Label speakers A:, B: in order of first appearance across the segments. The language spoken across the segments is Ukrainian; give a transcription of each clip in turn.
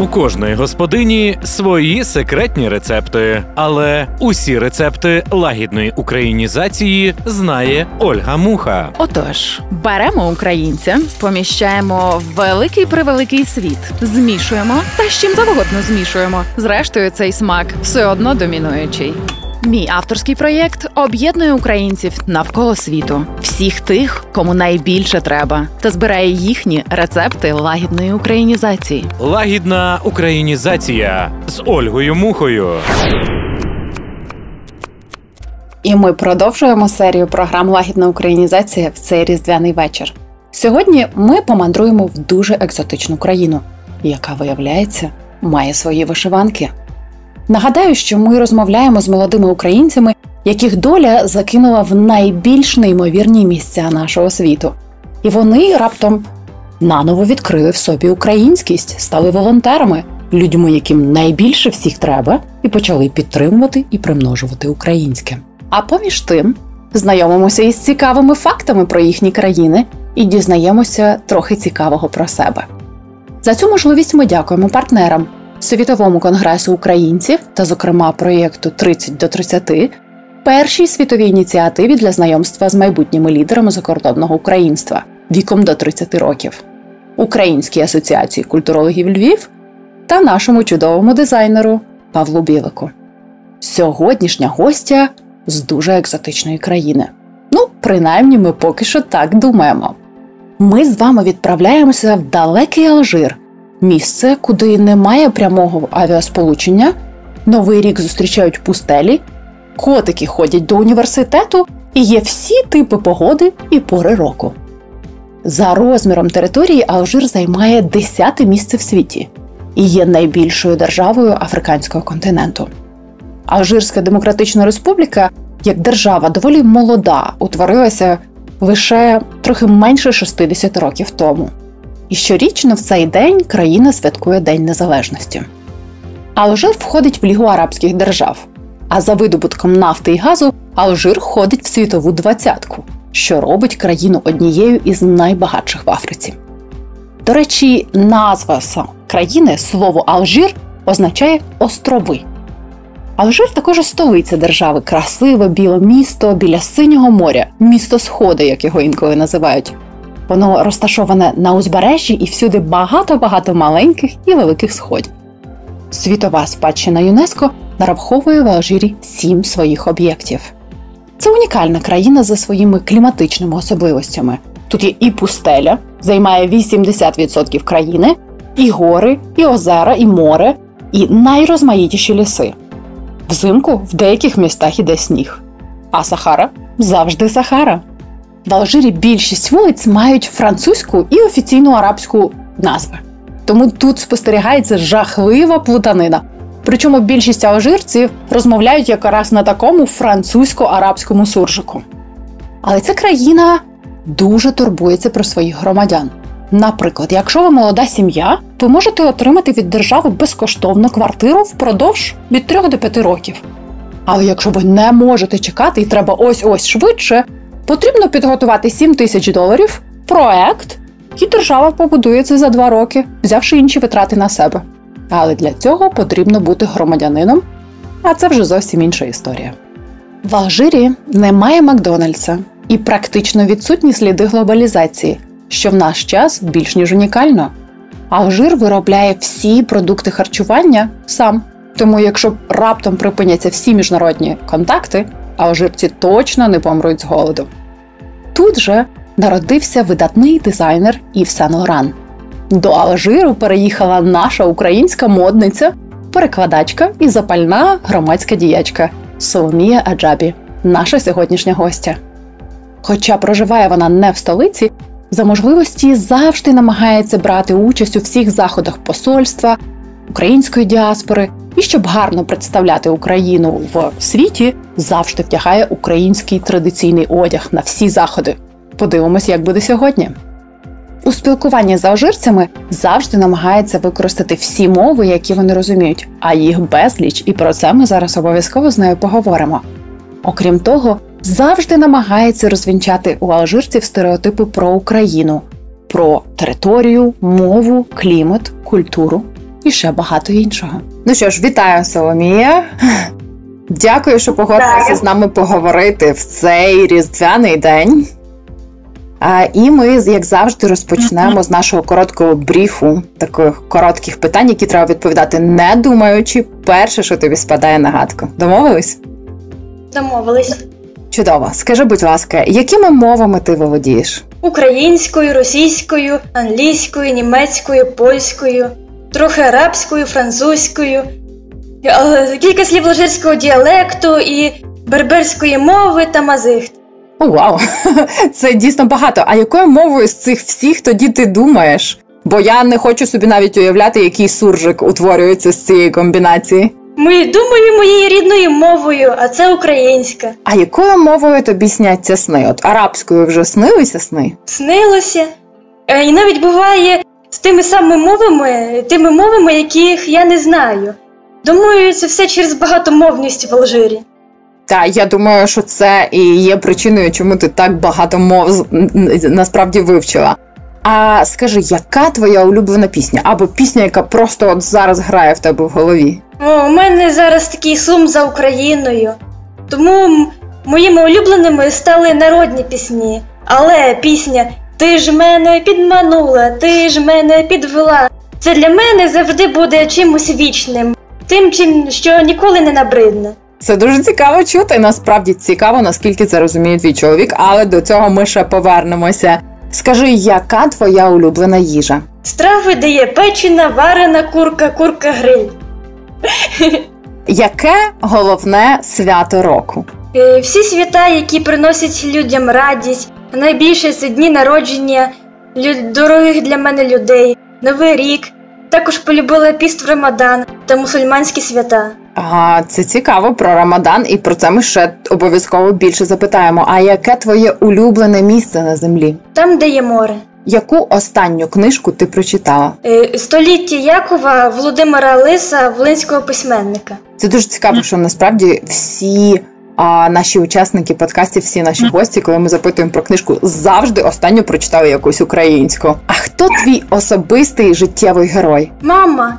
A: У кожної господині свої секретні рецепти, але усі рецепти лагідної українізації знає Ольга Муха.
B: Отож, беремо українця, поміщаємо в великий превеликий світ, змішуємо та з чим завгодно змішуємо. Зрештою, цей смак все одно домінуючий. Мій авторський проєкт об'єднує українців навколо світу, всіх тих, кому найбільше треба, та збирає їхні рецепти лагідної українізації.
A: Лагідна українізація з Ольгою Мухою.
C: І ми продовжуємо серію програм Лагідна українізація в цей різдвяний вечір. Сьогодні ми помандруємо в дуже екзотичну країну, яка, виявляється, має свої вишиванки. Нагадаю, що ми розмовляємо з молодими українцями, яких доля закинула в найбільш неймовірні місця нашого світу, і вони раптом наново відкрили в собі українськість, стали волонтерами, людьми, яким найбільше всіх треба, і почали підтримувати і примножувати українське. А поміж тим знайомимося із цікавими фактами про їхні країни і дізнаємося трохи цікавого про себе. За цю можливість ми дякуємо партнерам Світовому конгресу українців та, зокрема, проєкту 30 до 30, першій світовій ініціативі для знайомства з майбутніми лідерами закордонного українства віком до 30 років, Українській асоціації культурологів Львів та нашому чудовому дизайнеру Павлу Білику. Сьогоднішня гостя з дуже екзотичної країни. Ну, принаймні, ми поки що так думаємо. Ми з вами відправляємося в далекий Алжир, місце, куди немає прямого авіасполучення. Новий рік зустрічають пустелі, котики ходять до університету і є всі типи погоди і пори року. За розміром території Алжир займає 10 місце в світі і є найбільшою державою африканського континенту. Алжирська Демократична Республіка як держава доволі молода, утворилася лише трохи менше 60 років тому. І щорічно в цей день країна святкує День Незалежності. Алжир входить в Лігу арабських держав, а за видобутком нафти і газу Алжир входить в світову двадцятку, що робить країну однією із найбагатших в Африці. До речі, назва країни слово Алжир означає острови. Алжир також столиця держави, красиве біле місто біля синього моря, місто Сходи, як його інколи називають. Воно розташоване на узбережжі і всюди багато-багато маленьких і великих сходів. Світова спадщина ЮНЕСКО нараховує в Алжирі сім своїх об'єктів. Це унікальна країна за своїми кліматичними особливостями. Тут є і пустеля, займає 80% країни, і гори, і озера, і море, і найрозмаїтіші ліси. Взимку в деяких містах іде сніг. А Сахара завжди Сахара. В Алжирі більшість вулиць мають французьку і офіційну арабську назви. Тому тут спостерігається жахлива плутанина. Причому більшість алжирців розмовляють якраз на такому французько-арабському суржику. Але ця країна дуже турбується про своїх громадян. Наприклад, якщо ви молода сім'я, ви можете отримати від держави безкоштовну квартиру впродовж від 3 до 5 років. Але якщо ви не можете чекати і треба ось ось швидше, потрібно підготувати 7 тисяч доларів, проект, і держава побудує це за 2 роки, взявши інші витрати на себе. Але для цього потрібно бути громадянином, а це вже зовсім інша історія. В Алжирі немає Макдональдса і практично відсутні сліди глобалізації що в наш час більш ніж унікально. Алжир виробляє всі продукти харчування сам. Тому, якщо раптом припиняться всі міжнародні контакти, алжирці точно не помруть з голоду. Тут же народився видатний дизайнер Ів Сен Лоран. До Алжиру переїхала наша українська модниця, перекладачка і запальна громадська діячка Соломія Аджабі, наша сьогоднішня гостя. Хоча проживає вона не в столиці, за можливості завжди намагається брати участь у всіх заходах посольства, української діаспори і щоб гарно представляти Україну в світі, завжди вдягає український традиційний одяг на всі заходи. Подивимось, як буде сьогодні. У спілкуванні з алжирцями завжди намагається використати всі мови, які вони розуміють, а їх безліч, і про це ми зараз обов'язково з нею поговоримо. Окрім того, завжди намагається розвінчати у алжирців стереотипи про Україну, про територію, мову, клімат, культуру і ще багато іншого. Ну що ж, вітаю, Соломія. Дякую, що погодилися з нами поговорити в цей різдвяний день. І ми, як завжди, розпочнемо з нашого короткого бріфу, таких коротких питань, які треба відповідати, не думаючи, перше, що тобі спадає на гадку. Домовились?
D: Домовились.
C: Чудово. Скажи, будь ласка, якими мовами ти володієш?
D: Українською, російською, англійською, німецькою, польською, трохи арабською, французькою, кілька слів алжирського діалекту і берберської мови та мазихт.
C: О, вау! Це дійсно багато. А якою мовою з цих всіх тоді ти думаєш? Бо я не хочу собі навіть уявляти, який суржик утворюється з цієї комбінації.
D: Ми думаю моєю рідною мовою, а це українська.
C: А якою мовою тобі сняться сни? От арабською вже снилися сни?
D: Снилося. Е, І навіть буває з тими самими мовами, тими мовами, яких я не знаю. Думаю, це все через багатомовність в Алжирі.
C: Та я думаю, що це і є причиною, чому ти так багато мов насправді вивчила. А скажи, яка твоя улюблена пісня? Або пісня, яка просто от зараз грає в тебе в голові?
D: О, у мене зараз такий сум за Україною. Тому моїми улюбленими стали народні пісні. Але пісня Ти ж мене підманула, ти ж мене підвела. Це для мене завжди буде чимось вічним, тим, чим що ніколи не набридне.
C: Це дуже цікаво чути. Насправді цікаво, наскільки це розуміє твій чоловік, але до цього ми ще повернемося. Скажи, яка твоя улюблена їжа?
D: Страви дає печена, варена курка, курка гриль.
C: Яке головне свято року?
D: Е, Всі свята, які приносять людям радість, найбільше це дні народження дорогих для мене людей, Новий рік. Також полюбила піст в Рамадан та мусульманські свята.
C: А це цікаво про Рамадан, і про це ми ще обов'язково більше запитаємо. А яке твоє улюблене місце на землі?
D: Там, де є море.
C: Яку останню книжку ти прочитала?
D: Е, Століття Якова Володимира Лиса, волинського письменника.
C: Це дуже цікаво, що насправді всі а, наші учасники подкастів, всі наші гості, коли ми запитуємо про книжку, завжди останню прочитали якусь українську. А хто твій особистий життєвий герой?
D: Мама,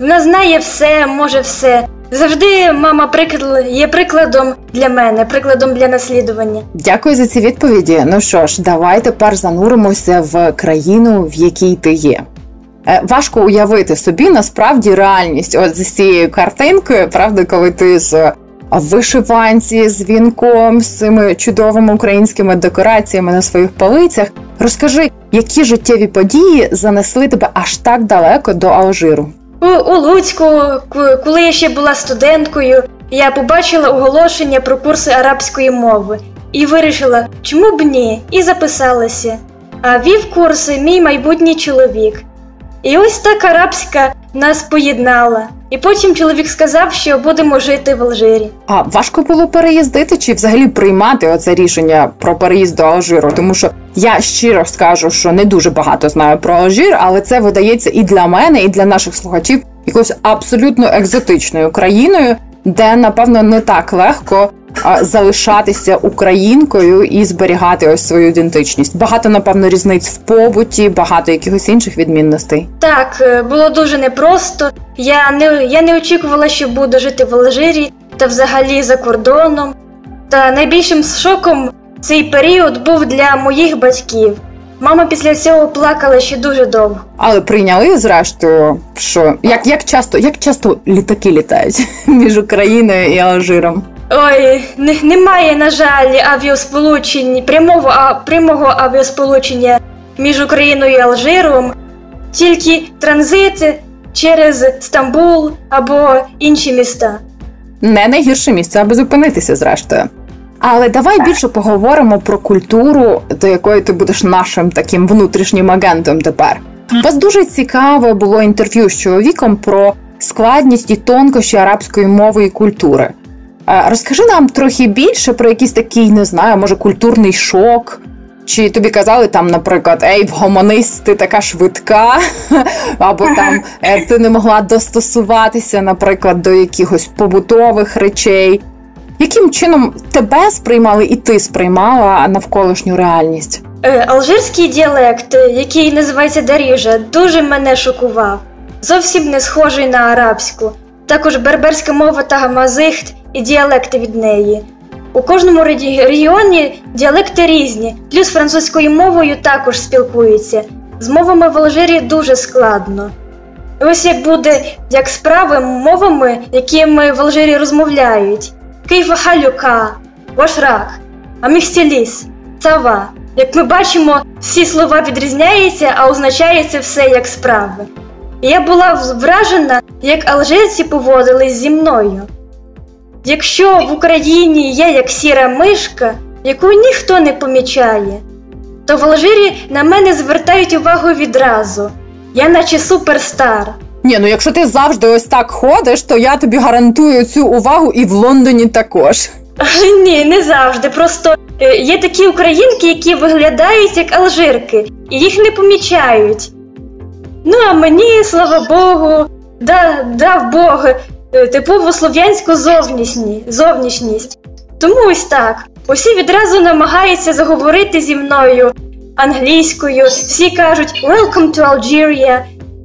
D: вона знає все, може все. Завжди мама приклад є прикладом для мене, прикладом для наслідування.
C: Дякую за ці відповіді. Ну що ж, давай тепер зануримося в країну, в якій ти є. Е, Важко уявити собі насправді реальність от з цією картинкою, правда, коли ти з вишиванці, з вінком, з цими чудовими українськими декораціями на своїх полицях. Розкажи, які життєві події занесли тебе аж так далеко до Алжиру?
D: У, у Луцьку, коли я ще була студенткою, я побачила оголошення про курси арабської мови і вирішила, чому б ні, і записалася. А вів курси мій майбутній чоловік. І ось так арабська нас поєднала. І потім чоловік сказав, що будемо жити в Алжирі.
C: А важко було переїздити чи взагалі приймати оце рішення про переїзд до Алжиру? Тому що я щиро скажу, що не дуже багато знаю про Алжир, але це видається і для мене, і для наших слухачів якоюсь абсолютно екзотичною країною, де напевно не так легко залишатися українкою і зберігати ось свою ідентичність. Багато напевно різниць в побуті, багато якихось інших відмінностей.
D: Так, е, було дуже непросто. Я не, я не очікувала, що буду жити в Алжирі та взагалі за кордоном. Та найбільшим шоком цей період був для моїх батьків. Мама після цього плакала ще дуже довго.
C: Але прийняли зрештою, що як, як часто як часто літаки літають між Україною і Алжиром?
D: Ой, не, немає, на жаль, авіасполучень, прямого, а, прямого авіасполучення між Україною і Алжиром, тільки транзит через Стамбул або інші міста.
C: Не найгірше місце, аби зупинитися, зрештою. Але давай більше поговоримо про культуру, до якої ти будеш нашим таким внутрішнім агентом тепер. У вас дуже цікаве було інтерв'ю з чоловіком про складність і тонкощі арабської мови і культури. Розкажи нам трохи більше про якийсь такий, не знаю, може, культурний шок. Чи тобі казали там, наприклад, ей, вгомонись, ти така швидка, або там е, ти не могла достосуватися, наприклад, до якихось побутових речей. Яким чином тебе сприймали і ти сприймала навколишню реальність?
D: Е, Алжирський діалект, е, який називається Даріжа, дуже мене шокував. зовсім не схожий на арабську, також берберська мова та гамазихт і діалекти від неї. У кожному регіоні діалекти різні, плюс французькою мовою також спілкуються. З мовами в Алжирі дуже складно. І ось як буде як справи мовами, якими в Алжирі розмовляють: Кейфахалюка, Вашрак, Аміхстіліс, Цава. Як ми бачимо, всі слова відрізняються, а означає це все як справи. І я була вражена, як алжирці поводились зі мною. Якщо в Україні є як сіра мишка, яку ніхто не помічає, то в Алжирі на мене звертають увагу відразу. Я наче суперстар.
C: Ні, ну якщо ти завжди ось так ходиш, то я тобі гарантую цю увагу і в Лондоні також.
D: Ні, не завжди. Просто е, є такі українки, які виглядають як алжирки, і їх не помічають. Ну, а мені, слава Богу, да, дав Бог е, типову слов'янську зовнішність. Тому ось так. Усі відразу намагаються заговорити зі мною англійською, всі кажуть Welcome to Algeria.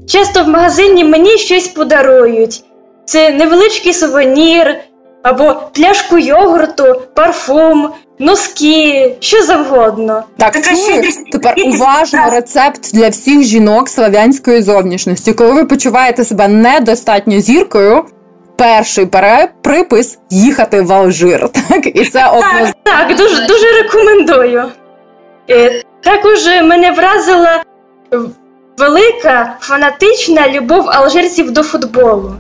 D: Часто в магазині мені щось подарують. Це невеличкий сувенір, або пляшку йогурту, парфум, носки, що завгодно.
C: Так, чую, тепер уважно рецепт для всіх жінок славянської зовнішності. Коли ви почуваєте себе недостатньо зіркою, перший припис їхати в Алжир. Так, і це одно
D: Так, так дуже дуже рекомендую. Е, також мене вразила велика фанатична любов алжирців до футболу.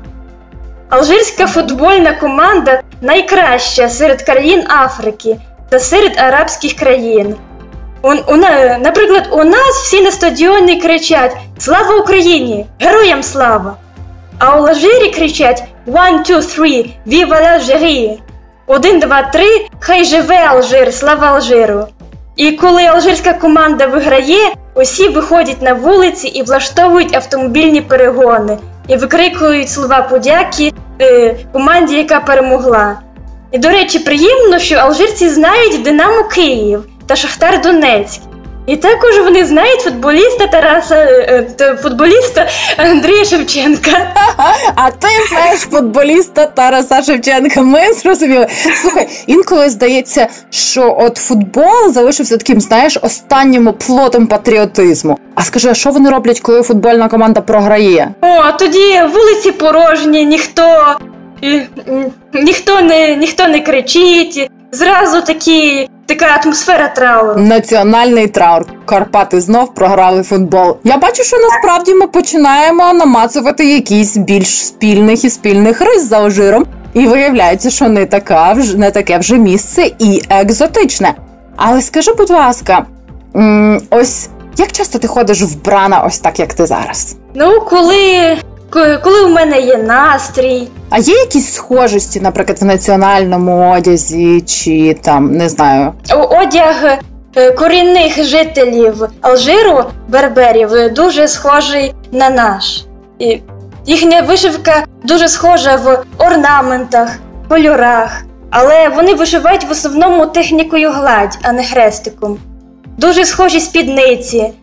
D: Алжирська футбольна команда найкраща серед країн Африки та серед арабських країн. У, у, Наприклад, у нас всі на стадіоні кричать Слава Україні! Героям слава! А у Алжирі кричать One, two, three, Viva l'Algérie! Один, два, три, хай живе Алжир, слава Алжиру! І коли алжирська команда виграє, усі виходять на вулиці і влаштовують автомобільні перегони і викрикують слова подяки е, команді, яка перемогла. І, до речі, приємно, що алжирці знають Динамо Київ та Шахтар Донецьк. І також вони знають футболіста Тараса е, футболіста Андрія Шевченка.
C: А ти знаєш футболіста Тараса Шевченка. Ми зрозуміли. Слухай, інколи здається, що от футбол залишився таким, знаєш, останнім плотом патріотизму. А скажи, а що вони роблять, коли футбольна команда програє?
D: О, тоді вулиці порожні, ніхто ніхто не ніхто не кричить. Зразу такі така атмосфера трауру.
C: Національний траур. Карпати знов програли футбол. Я бачу, що насправді ми починаємо намацувати якісь більш спільних і спільних рис за Алжиром. І виявляється, що не така вже не таке вже місце і екзотичне. Але скажи, будь ласка, ось як часто ти ходиш вбрана, ось так, як ти зараз?
D: Ну, коли коли у мене є настрій.
C: А є якісь схожості, наприклад, в національному одязі, чи там не знаю.
D: Одяг е, корінних жителів Алжиру берберів дуже схожий на наш. І Їхня вишивка дуже схожа в орнаментах, кольорах, але вони вишивають в основному технікою гладь, а не хрестиком. Дуже схожі спідниці.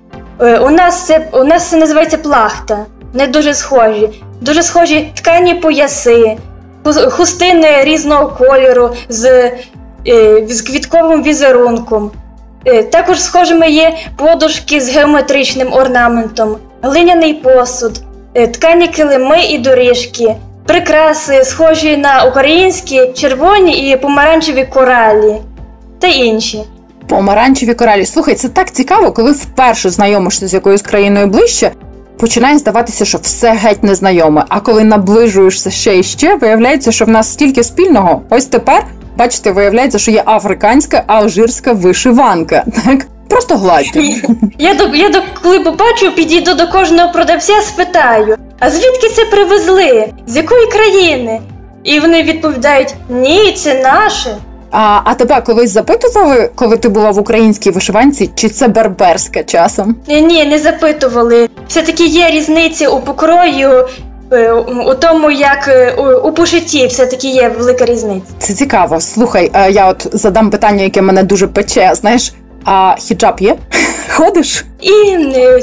D: Е, у нас це у нас це називається плахта не дуже схожі. Дуже схожі ткані пояси, хустини різного кольору з е, з квітковим візерунком. Е, також схожими є подушки з геометричним орнаментом, глиняний посуд, е, ткані килими і доріжки, прикраси, схожі на українські червоні і помаранчеві коралі та інші.
C: Помаранчеві коралі. Слухай, це так цікаво, коли вперше знайомишся з якоюсь країною ближче починає здаватися, що все геть незнайоме. А коли наближуєшся ще і ще, виявляється, що в нас стільки спільного. Ось тепер, бачите, виявляється, що є африканська алжирська вишиванка. Так. Просто гладьте.
D: Я до я до коли побачу, підійду до кожного продавця, спитаю: а звідки це привезли? З якої країни? І вони відповідають: ні, це наше.
C: А а тебе колись запитували, коли ти була в українській вишиванці, чи це берберська часом?
D: Ні, не запитували. Все таки є різниця у покрою. Е, у тому, як е, у, пошитті все-таки є велика різниця.
C: Це цікаво. Слухай, е, я от задам питання, яке мене дуже пече. Знаєш, а хіджаб є? ходиш?
D: І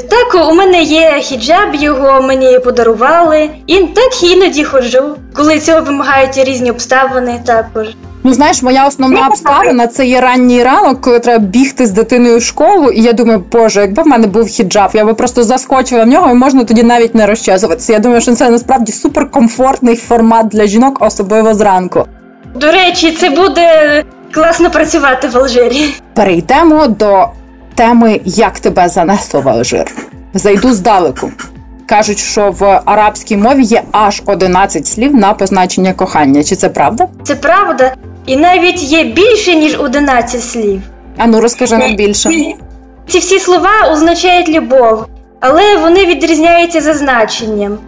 D: так, у мене є хіджаб, його мені подарували. І так іноді ходжу, коли цього вимагають різні обставини також.
C: Ну, знаєш, моя основна обставина це є ранній ранок, коли треба бігти з дитиною в школу. І я думаю, боже, якби в мене був хіджаб, я би просто заскочила в нього і можна тоді навіть не розчесуватися. Я думаю, що це насправді суперкомфортний формат для жінок, особливо зранку.
D: До речі, це буде класно працювати в Алжирі.
C: Перейдемо до теми, як тебе занесло в Алжир. Зайду здалеку. Кажуть, що в арабській мові є аж 11 слів на позначення кохання. Чи це правда?
D: Це правда, і навіть є більше ніж 11 слів.
C: А ну розкажи нам більше.
D: Ці всі слова означають любов, але вони відрізняються за значенням.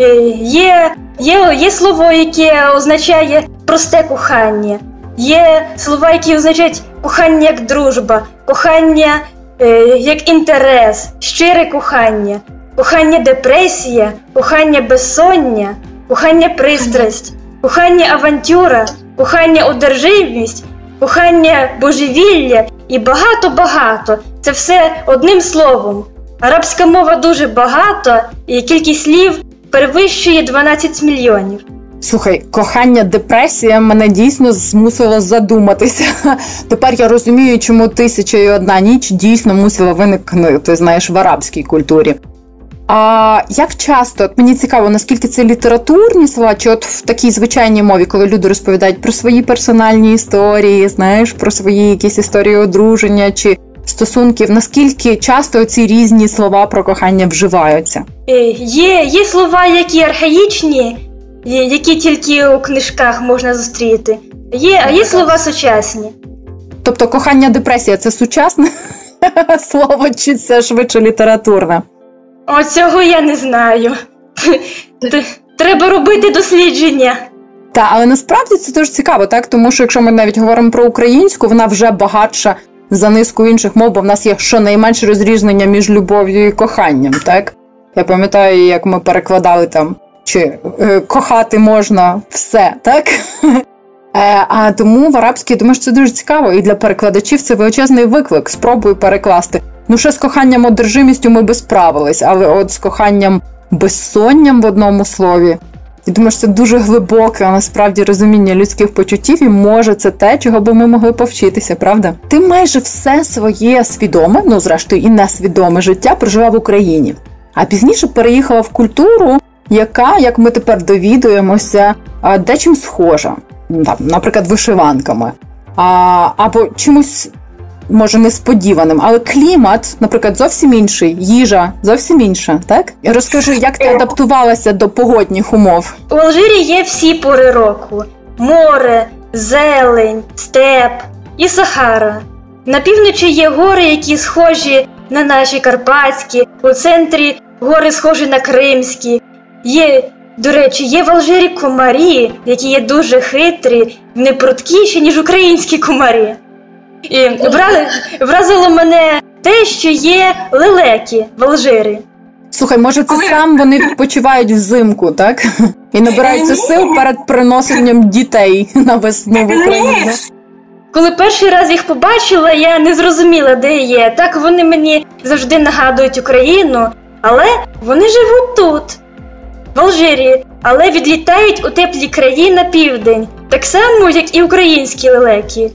D: Е, Є, є, є слово, яке означає просте кохання, є слова, які означають кохання як дружба, кохання е, як інтерес, щире кохання, кохання депресія, кохання безсоння, кохання пристрасть, кохання авантюра, кохання одержимість, кохання божевілля і багато-багато. Це все одним словом. Арабська мова дуже багато, і кількість слів перевищує 12 мільйонів.
C: Слухай, кохання, депресія мене дійсно змусило задуматися. Тепер я розумію, чому тисяча і одна ніч дійсно мусила виникнути, знаєш, в арабській культурі. А як часто, от мені цікаво, наскільки це літературні слова, чи от в такій звичайній мові, коли люди розповідають про свої персональні історії, знаєш, про свої якісь історії одруження чи стосунків, наскільки часто ці різні слова про кохання вживаються?
D: Е, Є, є слова, які архаїчні, які тільки у книжках можна зустріти. Є, а є слова сучасні.
C: Тобто кохання, депресія це сучасне слово, чи це швидше літературне?
D: О, цього я не знаю. Треба робити дослідження.
C: Та, але насправді це дуже цікаво, так? Тому що якщо ми навіть говоримо про українську, вона вже багатша за низку інших мов, бо в нас є щонайменше розрізнення між любов'ю і коханням, так? Я пам'ятаю, як ми перекладали там, чи е, кохати можна все, так? Е, а тому в арабській думаю, що це дуже цікаво, і для перекладачів це величезний виклик. Спробую перекласти. Ну, ще з коханням одержимістю ми би справились, але от з коханням безсонням в одному слові. Я думаю, що це дуже глибоке насправді розуміння людських почуттів, і може це те, чого би ми могли повчитися, правда? Ти майже все своє свідоме, ну зрештою і несвідоме життя проживав в Україні, а пізніше переїхала в культуру, яка, як ми тепер довідуємося, дечим схожа, там, наприклад, вишиванками, а, або чимось. Може, несподіваним, але клімат, наприклад, зовсім інший, їжа зовсім інша, так? Розкажи, як ти адаптувалася до погодних умов?
D: У Алжирі є всі пори року: море, зелень, степ і Сахара. На півночі є гори, які схожі на наші карпатські, у центрі гори схожі на кримські. Є, до речі, є в Алжирі комарі, які є дуже хитрі, не пруткіші, ніж українські комарі. І вра- вразило мене те, що є лелеки в Алжирі.
C: Слухай, може, це там вони відпочивають взимку, так? І набираються сил перед приносенням дітей на весну в Україну.
D: Коли перший раз їх побачила, я не зрозуміла, де є. Так вони мені завжди нагадують Україну, але вони живуть тут, в Алжирі, але відлітають у теплі краї на південь, так само, як і українські лелеки.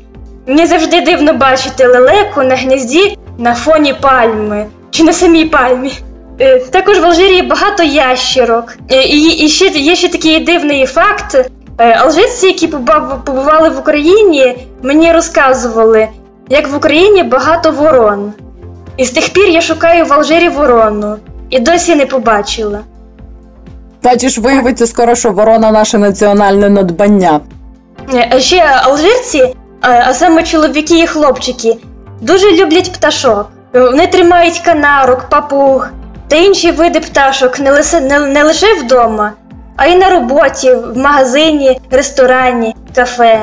D: Мені завжди дивно бачити лелеку на гнізді на фоні пальми чи на самій пальмі. Е, Також в Алжирі багато ящерок. Е, І, і ще є ще такий дивний факт. Е, Алжирці, які побав- побували в Україні, мені розказували, як в Україні багато ворон. І з тих пір я шукаю в Алжирі ворону і досі не побачила.
C: Бачиш, виявиться скоро, що ворона наше національне надбання.
D: Е, А ще алжирці, а саме чоловіки і хлопчики, дуже люблять пташок. Вони тримають канарок, папуг та інші види пташок не лише, не, не лише вдома, а й на роботі, в магазині, ресторані, кафе.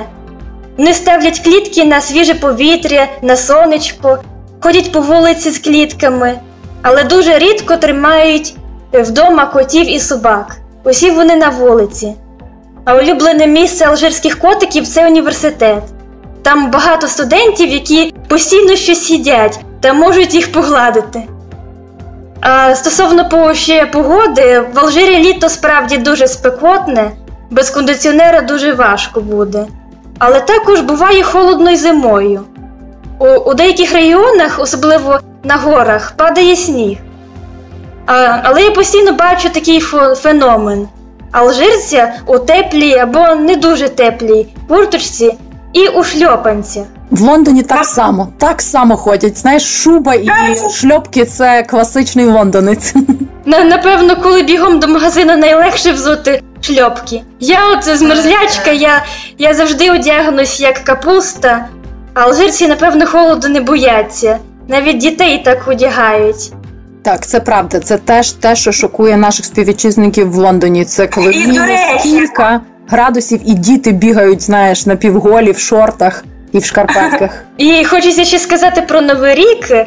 D: Вони ставлять клітки на свіже повітря, на сонечко, ходять по вулиці з клітками, але дуже рідко тримають вдома котів і собак. Усі вони на вулиці. А улюблене місце алжирських котиків це університет. Там багато студентів, які постійно щось їдять, та можуть їх погладити. А стосовно ще погоди, в Алжирі літо справді дуже спекотне, без кондиціонера дуже важко буде. Але також буває холодно й зимою. У, у деяких регіонах, особливо на горах, падає сніг. А, але я постійно бачу такий феномен: алжирця у теплій або не дуже теплій курточці і у шльопанцях.
C: В Лондоні так само, так само ходять. Знаєш, шуба і шльопки це класичний лондонець.
D: На, напевно, коли бігом до магазину найлегше взути шльопки. Я от змерзлячка, я, я завжди одягнусь як капуста, а алжирці, напевно, холоду не бояться. Навіть дітей так одягають.
C: Так, це правда. Це теж те, що шокує наших співвітчизників в Лондоні. Це коли
D: І, до
C: мінус
D: речі-
C: кілька градусів, і діти бігають, знаєш, на півголі в шортах і в шкарпетках.
D: І хочеться ще сказати про Новий рік.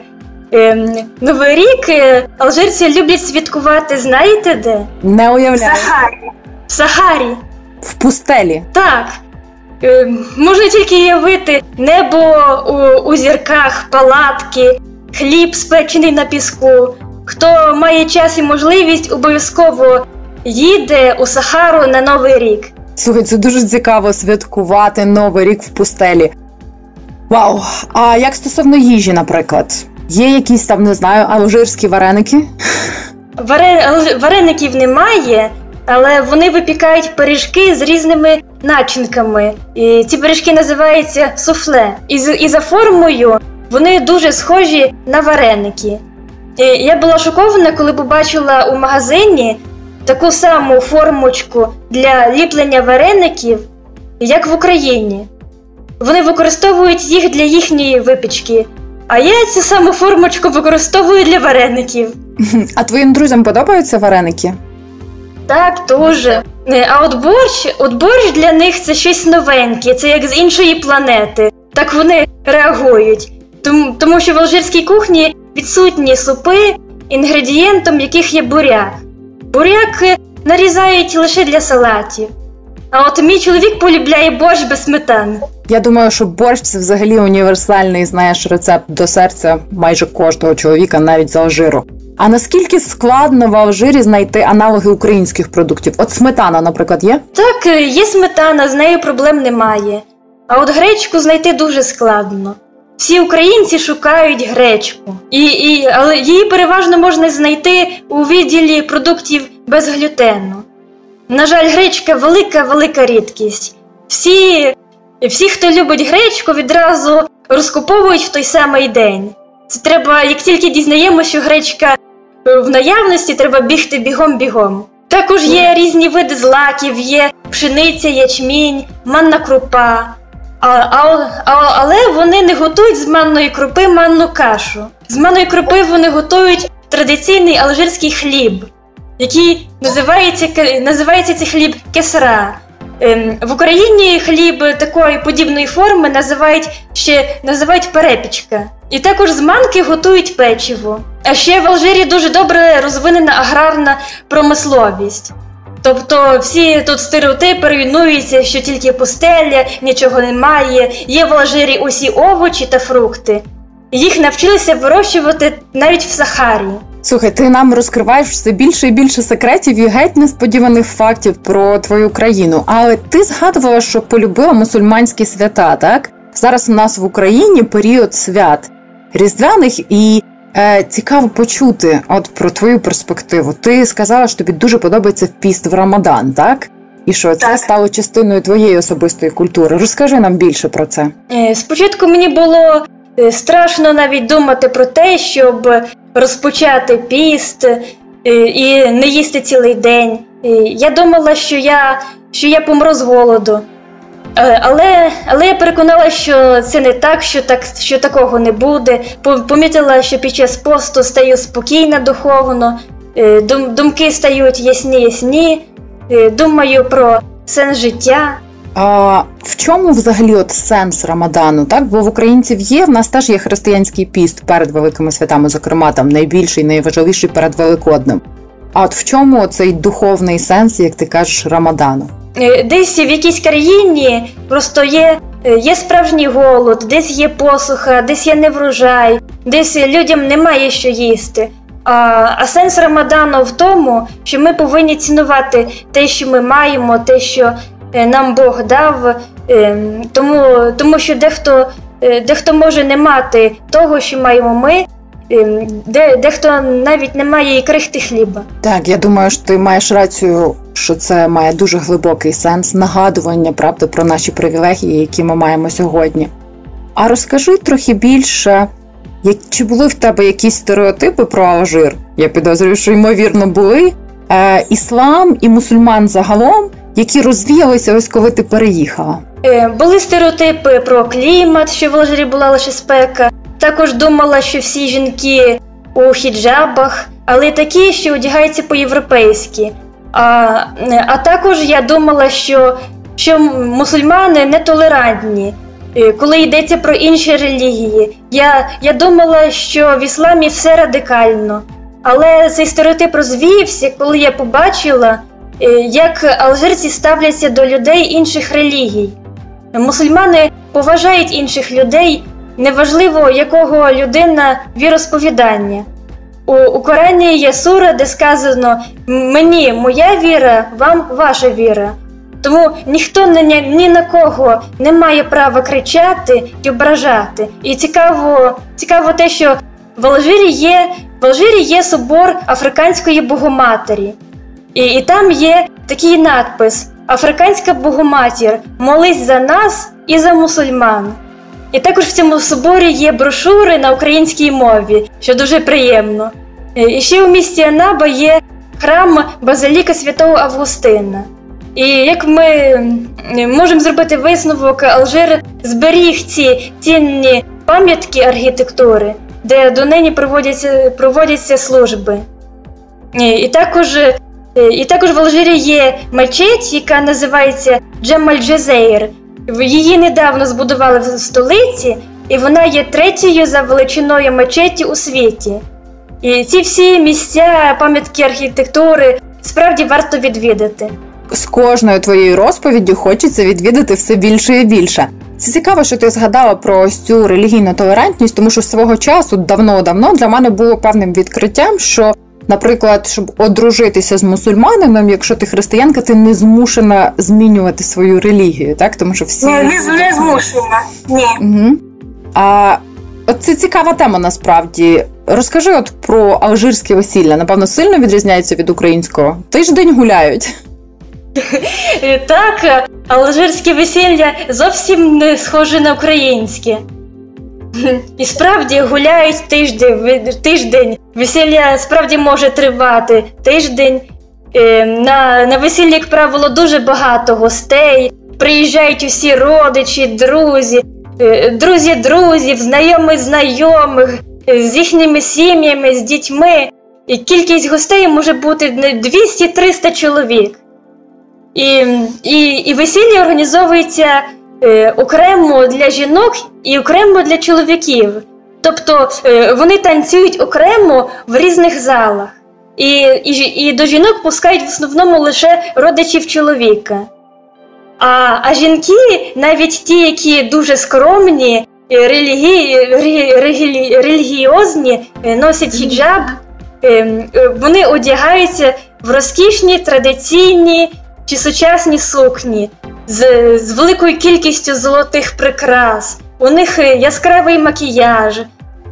D: Ем, Новий рік е, алжирці люблять святкувати, знаєте де?
C: Не
D: В. Сахарі. В Сахарі.
C: В пустелі.
D: Так. Е, можна тільки уявити небо у, у зірках, палатки, хліб спечений на піску. Хто має час і можливість, обов'язково їде у Сахару на Новий рік.
C: Слухай, це дуже цікаво святкувати Новий рік в пустелі. Вау! А як стосовно їжі, наприклад, є якісь там, не знаю, алжирські вареники?
D: Вареників немає, але вони випікають пиріжки з різними начинками. І ці пиріжки називаються суфле. І, і за формою вони дуже схожі на вареники. І я була шокована, коли побачила у магазині таку саму формочку для ліплення вареників, як в Україні. Вони використовують їх для їхньої випічки. А я цю саму формочку використовую для вареників.
C: А твоїм друзям подобаються вареники?
D: Так, дуже. А от борщ, от борщ для них це щось новеньке, це як з іншої планети. Так вони реагують. Тому, тому що в алжирській кухні відсутні супи, інгредієнтом яких є буряк. Буряк е, нарізають лише для салатів. А от мій чоловік полюбляє борщ без сметани.
C: Я думаю, що борщ це взагалі універсальний, знаєш, рецепт до серця майже кожного чоловіка, навіть з Алжиру. А наскільки складно в Алжирі знайти аналоги українських продуктів? От сметана, наприклад, є?
D: Так, е, є сметана, з нею проблем немає. А от гречку знайти дуже складно. Всі українці шукають гречку, і, і, але її переважно можна знайти у відділі продуктів без глютену. На жаль, гречка велика, велика рідкість. Всі, всі, хто любить гречку, відразу розкуповують в той самий день. Це треба, як тільки дізнаємося, що гречка в наявності, треба бігти бігом-бігом. Також є різні види злаків, є пшениця, ячмінь, манна крупа. А, а, а, але вони не готують з манної крупи манну кашу. З манної крупи вони готують традиційний алжирський хліб, який називається, називається цей хліб кесра. Ем, в Україні хліб такої подібної форми називають ще називають перепічка. І також з манки готують печиво. А ще в Алжирі дуже добре розвинена аграрна промисловість. Тобто всі тут стереотипи руйнуються, що тільки пустеля, нічого немає, є в Алжирі усі овочі та фрукти. Їх навчилися вирощувати навіть в Сахарі.
C: Слухай, ти нам розкриваєш все більше і більше секретів і геть несподіваних фактів про твою країну. Але ти згадувала, що полюбила мусульманські свята, так? Зараз у нас в Україні період свят різдвяних і цікаво почути от про твою перспективу. Ти сказала, що тобі дуже подобається піст в Рамадан, так? І що це
D: Так.
C: стало частиною твоєї особистої культури. Розкажи нам більше про це.
D: Е, Спочатку мені було е, страшно навіть думати про те, щоб розпочати піст е, і не їсти цілий день. Е, Я думала, що я, що я помру з голоду. Е, Але, але я переконала, що це не так, що, так, що такого не буде. Помітила, що під час посту стаю спокійна духовно, е, думки стають ясні ясні, е, думаю про сенс життя.
C: А в чому взагалі от сенс Рамадану? Так, бо в українців є, в нас теж є християнський піст перед великими святами, зокрема там найбільший, найважливіший перед Великоднем. А от в чому цей духовний сенс, як ти кажеш, Рамадану?
D: Е, Десь в якійсь країні просто є е, є справжній голод, десь є посуха, десь є неврожай, десь людям немає що їсти. А, а сенс Рамадану в тому, що ми повинні цінувати те, що ми маємо, те, що е, нам Бог дав, тому, тому що дехто, дехто може не мати того, що маємо ми, де, дехто навіть не має і крихти хліба.
C: Так, я думаю, що ти маєш рацію, що це має дуже глибокий сенс нагадування правда про наші привілегії, які ми маємо сьогодні. А розкажи трохи більше, як чи були в тебе якісь стереотипи про Алжир? Я підозрюю, що ймовірно були е, іслам і мусульман загалом, які розвіялися ось коли ти переїхала.
D: Е, Були стереотипи про клімат, що в Алжирі була лише спека. Також думала, що всі жінки у хіджабах, але такі, що одягаються по-європейськи. А, а також я думала, що, що мусульмани нетолерантні, е, коли йдеться про інші релігії. Я, я думала, що в ісламі все радикально. Але цей стереотип розвіявся, коли я побачила, е, як алжирці ставляться до людей інших релігій. Мусульмани поважають інших людей, неважливо якого людина віросповідання. У, у Корані є сура, де сказано мені моя віра, вам ваша віра. Тому ніхто ні, ні на кого не має права кричати і ображати. І цікаво, цікаво те, що в Алжирі є, в Алжирі є собор Африканської Богоматері. І, і там є такий надпис: Африканська Богоматір, молись за нас і за мусульман. І також в цьому соборі є брошури на українській мові, що дуже приємно. Е, І ще у місті Анаба є храм Базиліка Святого Августина. І як ми можемо зробити висновок, Алжир зберіг ці цінні пам'ятки архітектури, де донині проводяться, проводяться служби. І, і також е, і також в Алжирі є мечеть, яка називається Джемаль Джезейр. Її недавно збудували в столиці, і вона є третьою за величиною мечеті у світі. І ці всі місця, пам'ятки архітектури справді варто відвідати.
C: З кожною твоєю розповіддю хочеться відвідати все більше і більше. Це цікаво, що ти згадала про ось цю релігійну толерантність, тому що свого часу давно-давно для мене було певним відкриттям, що, наприклад, щоб одружитися з мусульманином, якщо ти християнка, ти не змушена змінювати свою релігію, так тому що всі
E: Ні, не, не змушена. Ні.
C: Угу. А от це цікава тема насправді. Розкажи от про алжирське весілля. Напевно, сильно відрізняється від українського. Тиждень гуляють.
D: Так, алжирське весілля зовсім не схоже на українське. І справді гуляють тиждень, тиждень. Весілля справді може тривати тиждень. Е, На, на весіллі, як правило, дуже багато гостей. Приїжджають усі родичі, друзі, е, друзі друзів, знайомі знайомих, е, з їхніми сім'ями, з дітьми. І кількість гостей може бути не 200-300 чоловік. І, і, і весілля організовується е, окремо для жінок і окремо для чоловіків. Тобто е, вони танцюють окремо в різних залах. І, і, і до жінок пускають в основному лише родичів чоловіка. А, а жінки, навіть ті, які дуже скромні, е, релігі, регі- релігіозні, е, носять хіджаб, е, вони одягаються в розкішні традиційні чи сучасні сукні з, з великою кількістю золотих прикрас. У них яскравий макіяж.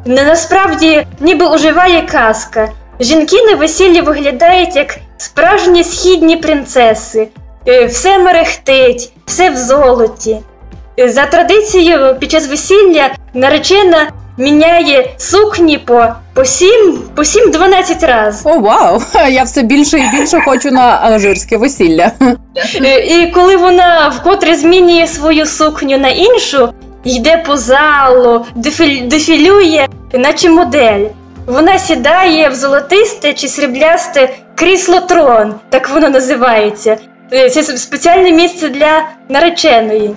D: Не насправді ніби оживає казка. Жінки на весіллі виглядають як справжні східні принцеси. Е, Все мерехтить, все в золоті. Е, За традицією, під час весілля наречена міняє сукні по, по 7 по 7-12 разів.
C: О, вау! Я все більше і більше хочу на алжирське весілля.
D: Е, І коли вона вкотре змінює свою сукню на іншу, йде по залу, дефіль- дефілює, наче модель. Вона сідає в золотисте чи сріблясте крісло трон, так воно називається. Е, Це спеціальне місце для нареченої.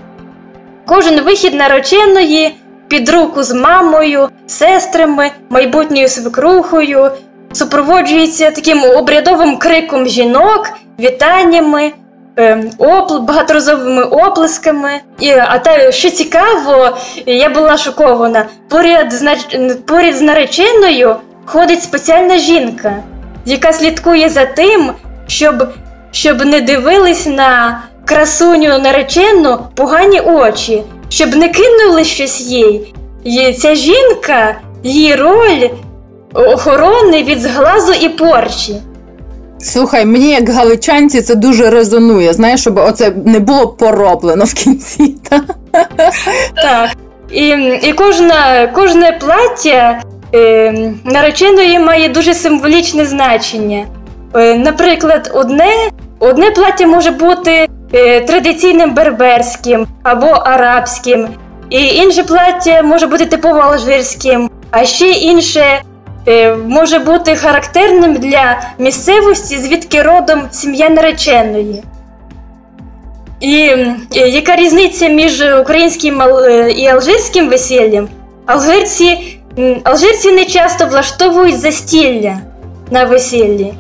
D: Кожен вихід нареченої під руку з мамою, сестрами, майбутньою свекрухою супроводжується таким обрядовим криком жінок, вітаннями. е, опл, багаторазовими оплесками. І, А те, що цікаво, я була шокована. Поряд з, поряд з нареченою ходить спеціальна жінка, яка слідкує за тим, щоб щоб не дивились на красуню наречену погані очі, щоб не кинули щось їй. І Ця жінка, її роль охорони від зглазу і порчі.
C: Слухай, мені як галичанці це дуже резонує. Знаєш, щоб оце не було пороблено в кінці.
D: Так. І і кожна, кожне плаття е, нареченої має дуже символічне значення. Е, Наприклад, одне одне плаття може бути традиційним берберським або арабським, і інше плаття може бути типово алжирським, а ще інше Е, може бути характерним для місцевості, звідки родом сім'я нареченої. І яка різниця між українським е, і алжирським весіллям? Алжирці алжирці не часто влаштовують застілля на весіллі.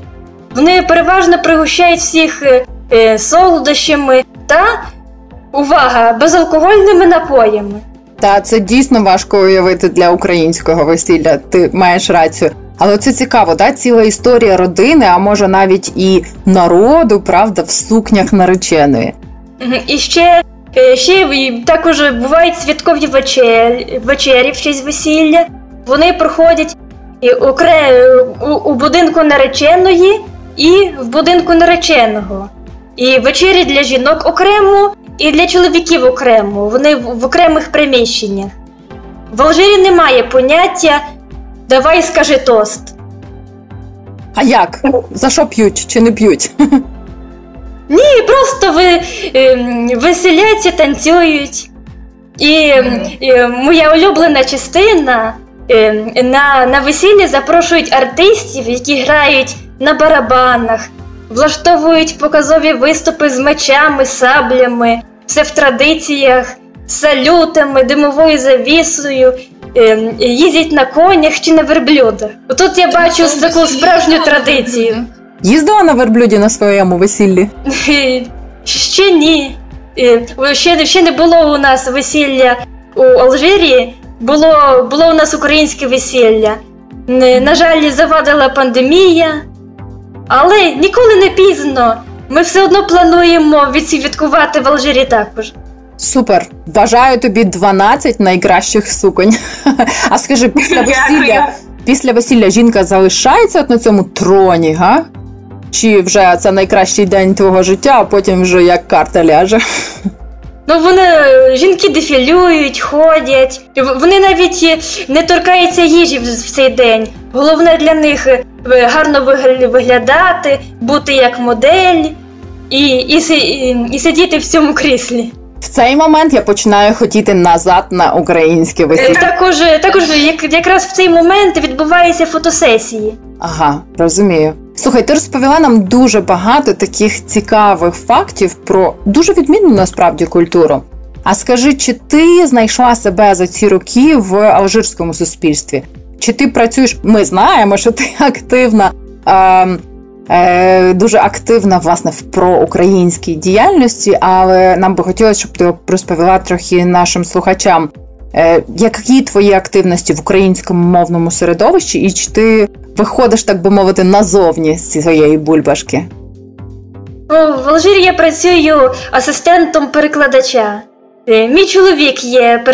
D: Вони переважно пригощають всіх е, солодощами та увага безалкогольними напоями.
C: Та це дійсно важко уявити для українського весілля. Ти маєш рацію. Але це цікаво, да? ціла історія родини, а може навіть і народу, правда, в сукнях нареченої.
D: І ще е, ще також бувають святкові вечері, вечері в честь весілля. Вони проходять у, у будинку нареченої і в будинку нареченого. І вечері для жінок окремо, і для чоловіків окремо, вони в, окремих приміщеннях. В Алжирі немає поняття давай скажи тост.
C: А як? За що п'ють чи не п'ють?
D: Ні, просто ви е, веселяться, танцюють. І е, моя улюблена частина на на весіллі запрошують артистів, які грають на барабанах, влаштовують показові виступи з мечами, саблями, все в традиціях, салютами, димовою завісою, ем, їздять на конях чи на верблюдах. Тут я бачу таку справжню традицію.
C: Їздила на верблюді на своєму весіллі?
D: Ще ні. Ще ще не було у нас весілля у Алжирі, було було у нас українське весілля. На жаль, завадила пандемія, але ніколи не пізно. Ми все одно плануємо відсвяткувати в Алжирі також.
C: Супер. Бажаю тобі 12 найкращих суконь. А скажи, після весілля після весілля жінка залишається на цьому троні, га? Чи вже це найкращий день твого життя, а потім вже як карта ляже?
D: Ну, вони жінки дефілюють, ходять, вони навіть не торкаються їжі в цей день. Головне для них е, гарно виглядати, бути як модель і, і, і, і сидіти в цьому кріслі.
C: В цей момент я починаю хотіти назад на українське весілля.
D: Також також як, якраз в цей момент відбуваються фотосесії.
C: Ага, розумію. Слухай, ти розповіла нам дуже багато таких цікавих фактів про дуже відмінну насправді культуру. А скажи, чи ти знайшла себе за ці роки в алжирському суспільстві? Чи ти працюєш? Ми знаємо, що ти активна. Е, Дуже активна власне в проукраїнській діяльності, але нам би хотілося, щоб ти розповіла трохи нашим слухачам, е, які твої активності в українському мовному середовищі, і чи ти виходиш, так би мовити, назовні з цієї бульбашки?
D: В Алжирі я працюю асистентом перекладача. Е, мій чоловік є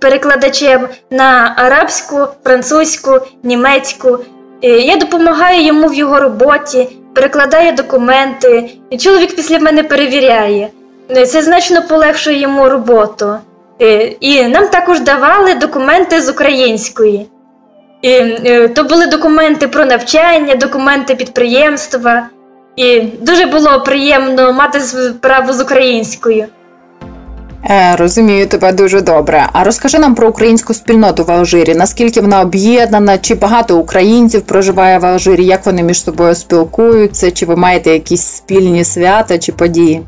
D: перекладачем на арабську, французьку, німецьку. Е, я допомагаю йому в його роботі, перекладаю документи. Чоловік після мене перевіряє. Е, це значно полегшує йому роботу. І нам також давали документи з української. То були документи про навчання, документи підприємства. І дуже було приємно мати справу з українською.
C: Е, Розумію тебе дуже добре. А розкажи нам про українську спільноту в Алжирі. Наскільки вона об'єднана? Чи багато українців проживає в Алжирі? Як вони між собою спілкуються? Чи ви маєте якісь спільні свята чи події?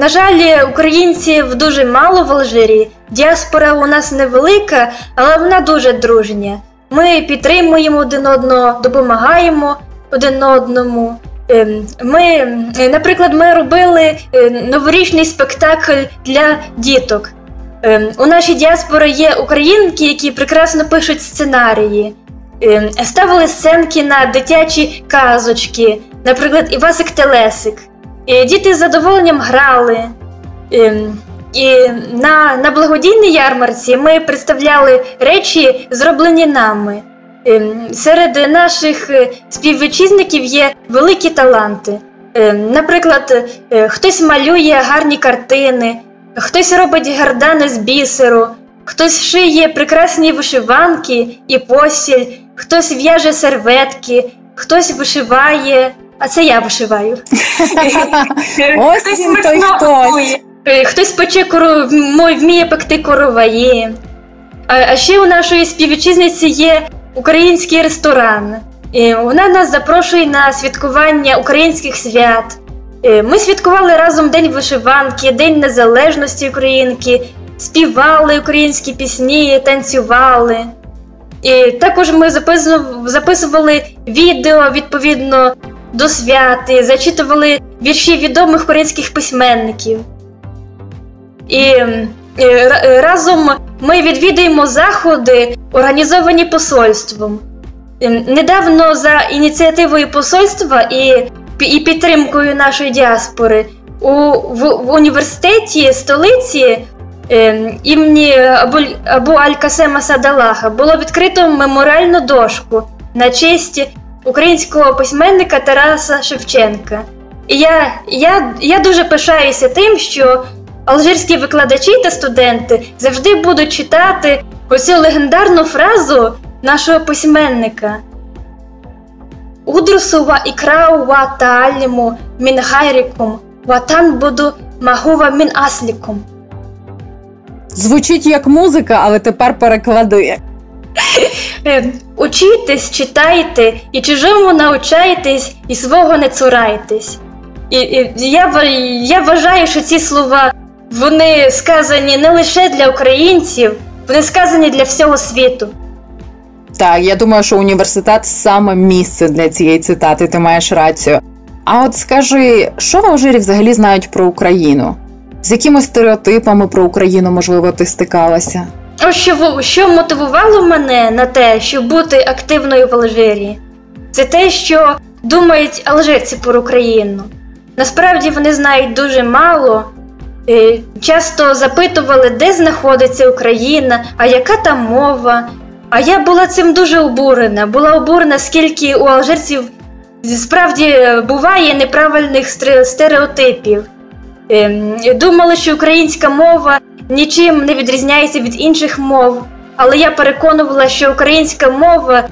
D: На жаль, українців дуже мало в Алжирі. Діаспора у нас невелика, але вона дуже дружня. Ми підтримуємо один одного, допомагаємо один одному. Ем, ми, наприклад, ми робили новорічний спектакль для діток. Ем, у нашій діаспорі є українки, які прекрасно пишуть сценарії, ем, ставили сценки на дитячі казочки, наприклад, Івасик Телесик. І Діти з задоволенням грали. І на на благодійній ярмарці ми представляли речі, зроблені нами. Серед наших е, співвітчизників є великі таланти. Наприклад, е, хтось малює гарні картини. Хтось робить гардани з бісеру, хтось шиє прекрасні вишиванки і постіль, хтось в'яже серветки, хтось вишиває, а це я вишиваю.
C: Ось він той хтось.
D: Е, хтось пече кору... вміє пекти короваї. А, а ще у нашої співвітчизниці є український ресторан. І Вона нас запрошує на святкування українських свят. Е, ми святкували разом День вишиванки, День Незалежності Українки, співали українські пісні, танцювали. І також ми записували відео відповідно до святи, зачитували вірші відомих українських письменників. І разом ми відвідуємо заходи, організовані посольством. Ем, недавно за ініціативою посольства і і підтримкою нашої діаспори у в, в університеті столиці е, імені Абу, Абу Аль-Касема Садалаха було відкрито меморіальну дошку на честь українського письменника Тараса Шевченка. І я, я, я дуже пишаюся тим, що алжирські викладачі та студенти завжди будуть читати оцю легендарну фразу нашого письменника. Удрусу ва ікрау ва тааліму мін гайрікум, ватан буду магува мін аслікум.
C: Звучить як музика, але тепер переклади.
D: Е, учітесь, читайте, і чужому навчайтесь, і свого не цурайтесь. І, і я я вважаю, що ці слова вони сказані не лише для українців, вони сказані для всього світу.
C: Так, я думаю, що університет саме місце для цієї цитати, ти маєш рацію. А от скажи, що в Алжирі взагалі знають про Україну? З якими стереотипами про Україну, можливо, ти стикалася?
D: Ось що що мотивувало мене на те, щоб бути активною в Алжирі? Це те, що думають алжирці про Україну. Насправді вони знають дуже мало. Е, часто запитували, де знаходиться Україна, а яка там мова, а я була цим дуже обурена. Була обурена, скільки у алжирців справді буває неправильних стереотипів. Ем, думали, що українська мова нічим не відрізняється від інших мов, але я переконувала, що українська мова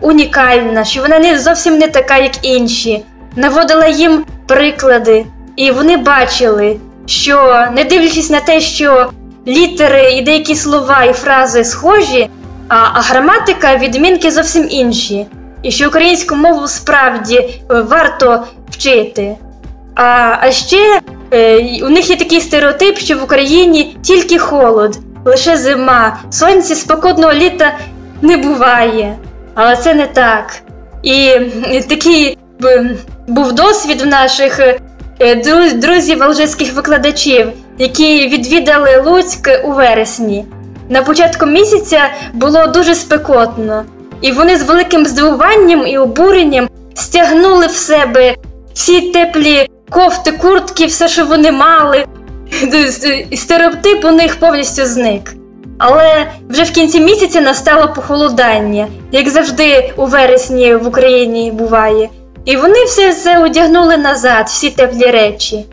D: унікальна, що вона не зовсім не така, як інші. Наводила їм приклади, і вони бачили, що не дивлячись на те, що літери і деякі слова і фрази схожі. А, а граматика відмінки зовсім інші. І що українську мову справді е, варто вчити. А а ще е, у них є такий стереотип, що в Україні тільки холод, лише зима, сонця спокійного літа не буває. Але це не так. І такий був досвід у наших друзів алжирських викладачів, які відвідали Луцьк у вересні. На початку місяця було дуже спекотно, і вони з великим здивуванням і обуренням стягнули в себе всі теплі кофти, куртки, все, що вони мали. Стереотип у них повністю зник. Але вже в кінці місяця настало похолодання, як завжди у вересні в Україні буває. І вони все це одягнули назад, всі теплі речі.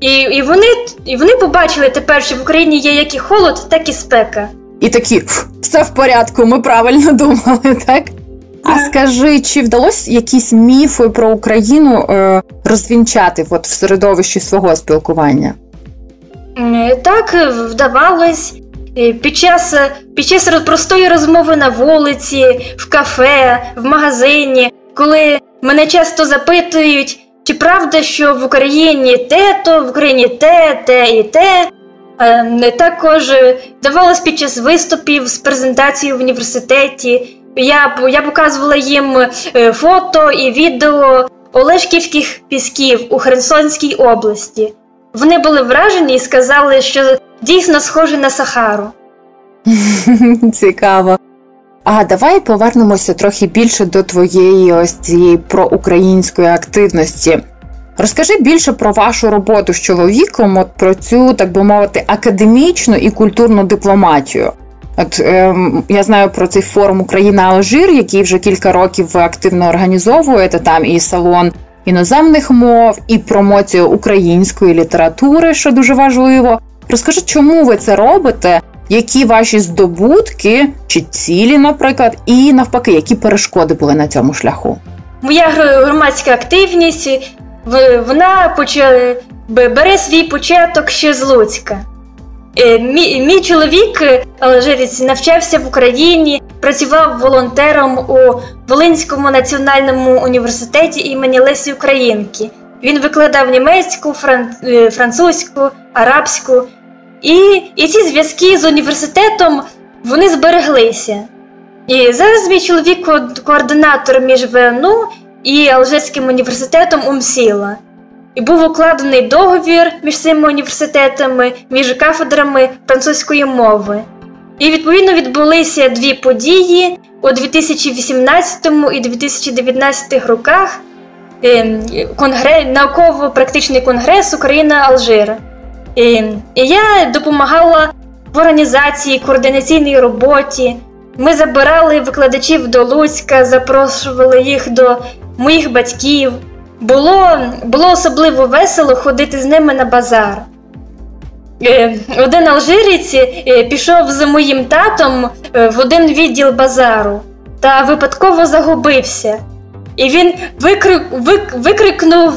D: І і, вони і вони побачили тепер, що в Україні є як і холод, так і спека
C: і такі все в порядку, ми правильно думали, так? А скажи, чи вдалося якісь міфи про Україну е, розвінчати от в середовищі свого спілкування?
D: Так, вдавалось. Під час під час простої розмови на вулиці, в кафе, в магазині, коли мене часто запитують, чи правда, що в Україні те, то в Україні те, те і те. Е, також давалось під час виступів з презентацією в університеті. Я я показувала їм е, фото і відео Олешківських пісків у Херсонській області. Вони були вражені і сказали, що дійсно схожі на Сахару.
C: Цікаво. А давай повернемося трохи більше до твоєї ось цієї проукраїнської активності. Розкажи більше про вашу роботу з чоловіком, от про цю, так би мовити, академічну і культурну дипломатію. От е, я знаю про цей форум Україна Алжир, який вже кілька років ви активно організовуєте там і салон іноземних мов, і промоцію української літератури, що дуже важливо. Розкажи, чому ви це робите? Які ваші здобутки чи цілі, наприклад, і навпаки, які перешкоди були на цьому шляху?
D: Моя громадська активність вона бере свій початок ще з Луцька. Е, мій, мій чоловік, е, алжирець, навчався в Україні, працював волонтером у Волинському національному університеті імені Лесі Українки. Він викладав німецьку. Е, французьку, арабську. І і ці зв'язки з університетом вони збереглися. І зараз мій чоловік координатор між ВНУ і Алжирським університетом Умсіла. І був укладений договір між цими університетами, між кафедрами французької мови. І відповідно відбулися дві події у 2018 і 2019 роках. Ем, конгрес, науково-практичний конгрес Україна Алжир. І, я допомагала в організації, координаційній роботі. Ми забирали викладачів до Луцька, запрошували їх до моїх батьків. Було було особливо весело ходити з ними на базар. Е, один алжирець е, пішов з моїм татом е, в один відділ базару та випадково загубився. І він викрик, вик, викрикнув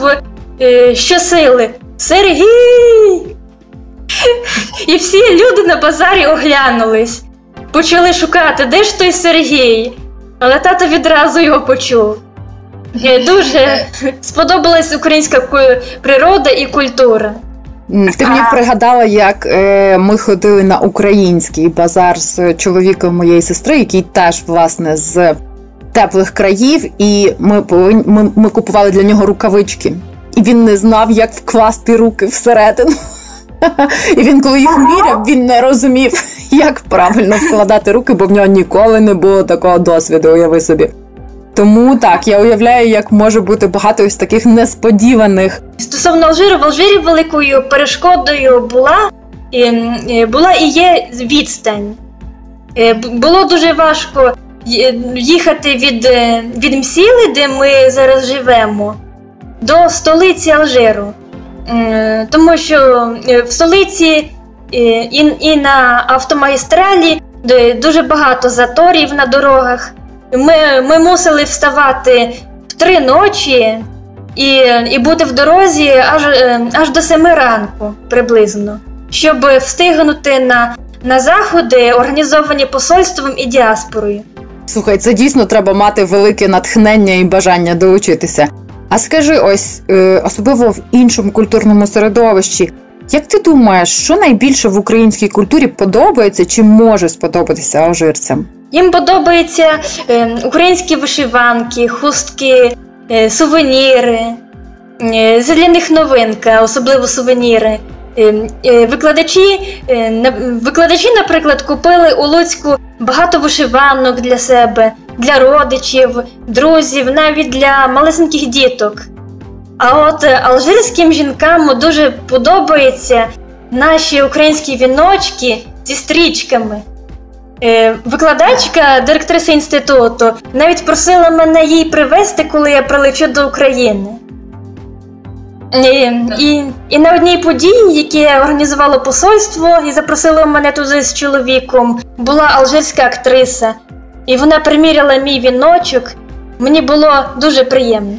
D: щосили Сергій! І всі люди на базарі оглянулись, почали шукати, де ж той Сергій, але тато відразу його почув. Дуже сподобалась українська природа і культура.
C: Ти мені пригадала, як е, ми ходили на український базар з чоловіком моєї сестри, який теж власне з теплих країв, і ми ми, ми купували для нього рукавички, і він не знав, як вкласти руки всередину. І він, коли їх міряв, він не розумів, як правильно вкладати руки, бо в нього ніколи не було такого досвіду. Уяви собі. Тому так, я уявляю, як може бути багато із таких несподіваних.
D: Стосовно Алжиру, в Алжирі великою перешкодою була і, була і є відстань. Е, було дуже важко їхати від від Мсіли, де ми зараз живемо, до столиці Алжиру. Тому що е, в столиці і, і на автомагістралі дуже багато заторів на дорогах. Ми ми мусили вставати в три ночі і і бути в дорозі аж е, аж до семи ранку приблизно, щоб встигнути на, на заходи, організовані посольством і діаспорою.
C: Слухай, це дійсно треба мати велике натхнення і бажання долучитися. А скажи, ось е, особливо в іншому культурному середовищі. Як ти думаєш, що найбільше в українській культурі подобається чи може сподобатися алжирцям?
D: Їм подобаються е, українські вишиванки, хустки, е, сувеніри. Це для них новинка, особливо сувеніри. Викладачі, викладачі, наприклад, купили у Луцьку багато вишиванок для себе, для родичів, друзів, навіть для малесеньких діток. А от алжирським жінкам дуже подобаються наші українські віночки зі стрічками. Е, викладачка, директриса інституту, навіть просила мене їй привезти, коли я прилечу до України. І, і і, на одній події, яке організувало посольство і запросило мене туди з чоловіком, була алжирська актриса, і вона приміряла мій віночок. Мені було дуже приємно.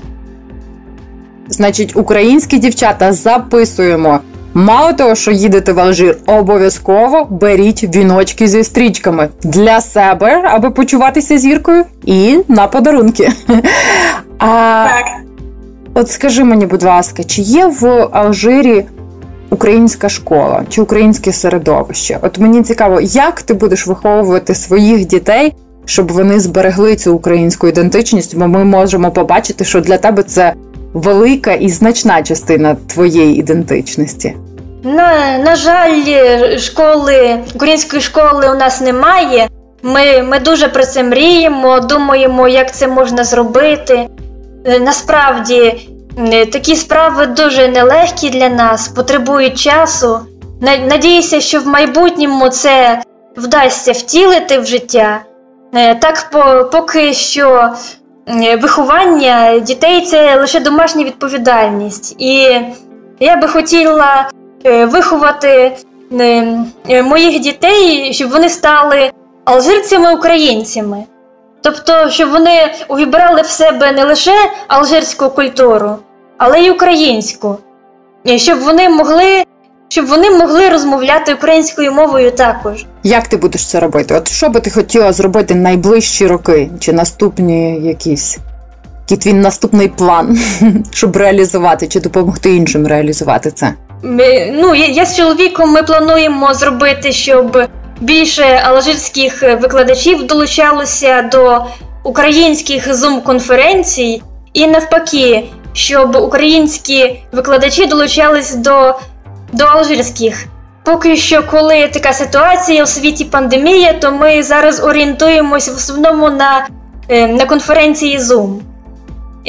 C: Значить, українські дівчата записуємо. Мало того, що їдете в Алжир, обов'язково беріть віночки зі стрічками для себе, аби почуватися зіркою, і на подарунки. А так. От скажи мені, будь ласка, чи є в Алжирі українська школа чи українське середовище? От мені цікаво, як ти будеш виховувати своїх дітей, щоб вони зберегли цю українську ідентичність, бо ми можемо побачити, що для тебе це велика і значна частина твоєї ідентичності?
D: На, на жаль, школи, української школи у нас немає. Ми, Ми дуже про це мріємо, думаємо, як це можна зробити. Е, насправді, е, такі справи дуже нелегкі для нас, потребують часу. Надіюся, що в майбутньому це вдасться втілити в життя. Е, так, поки що виховання дітей це лише домашня відповідальність. І я би хотіла виховати моїх дітей, щоб вони стали алжирцями-українцями. Тобто, щоб вони увібрали в себе не лише алжирську культуру, але й українську, і щоб вони могли щоб вони могли розмовляти українською мовою також.
C: Як ти будеш це робити? От що би ти хотіла зробити найближчі роки чи наступні якісь? Який твій наступний план, щоб реалізувати чи допомогти іншим реалізувати це?
D: Ми, ну, я, я з чоловіком ми плануємо зробити, щоб більше алжирських викладачів долучалося до українських зум-конференцій, і навпаки, щоб українські викладачі долучались до, до алжирських. Поки що, коли така ситуація у світі пандемія, то ми зараз орієнтуємося в основному на е, на конференції Zoom.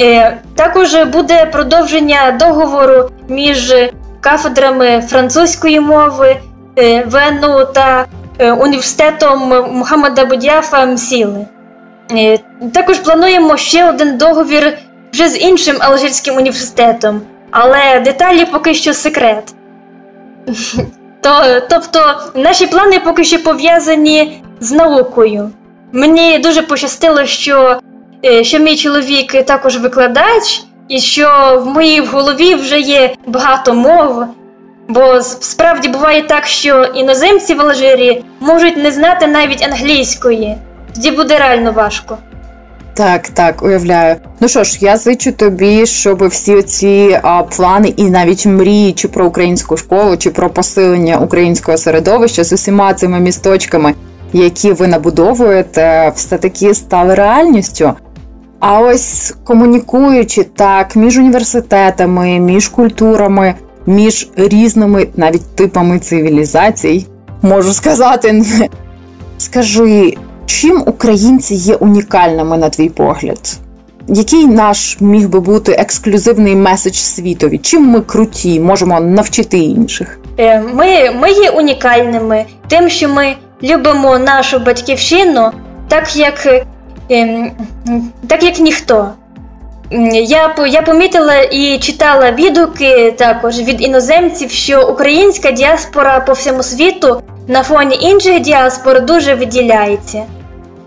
D: Е, також буде продовження договору між кафедрами французької мови, е, ВНУ та Е, університетом Мухаммада Будяфа Мсіли. Е, також плануємо ще один договір вже з іншим Алжирським університетом, але деталі поки що секрет. То, Тобто наші плани поки що пов'язані з наукою. Мені дуже пощастило, що е, що мій чоловік також викладач, і що в моїй голові вже є багато мов. Бо справді буває так, що іноземці в Алжирі можуть не знати навіть англійської, тоді буде реально важко.
C: Так, так, уявляю. Ну що ж, я зичу тобі, щоб всі ці а, плани і навіть мрії, чи про українську школу, чи про посилення українського середовища з усіма цими місточками, які ви набудовуєте, все таки стали реальністю. А ось комунікуючи так між університетами, між культурами між різними навіть типами цивілізацій, можу сказати. Скажи, чим українці є унікальними на твій погляд? Який наш міг би бути ексклюзивний меседж світові? Чим ми круті, можемо навчити інших?
D: Е, ми ми є унікальними тим, що ми любимо нашу батьківщину, так як ем, так як ніхто. Я я помітила і читала відгуки також від іноземців, що українська діаспора по всьому світу на фоні інших діаспор дуже виділяється.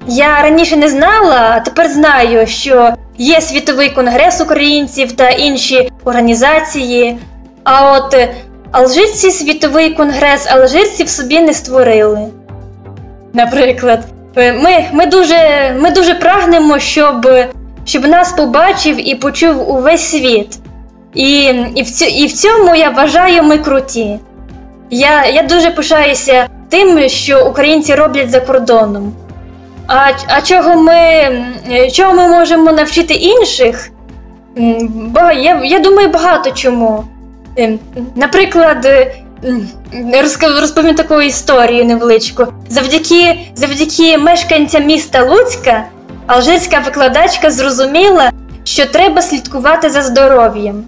D: Я раніше не знала, а тепер знаю, що є світовий конгрес українців та інші організації. А от алжирці світовий конгрес алжирців собі не створили. Наприклад, ми ми, дуже, ми дуже прагнемо, щоб щоб нас побачив і почув увесь світ. І і, в цю, і в цьому я вважаю ми круті. Я я дуже пишаюся тим, що українці роблять за кордоном. А а чого ми чого ми можемо навчити інших? Я, Я думаю, багато чому. Ем, наприклад, розповім таку історію невеличку. Завдяки, Завдяки мешканцям міста Луцька. Алжирська викладачка зрозуміла, що треба слідкувати за здоров'ям.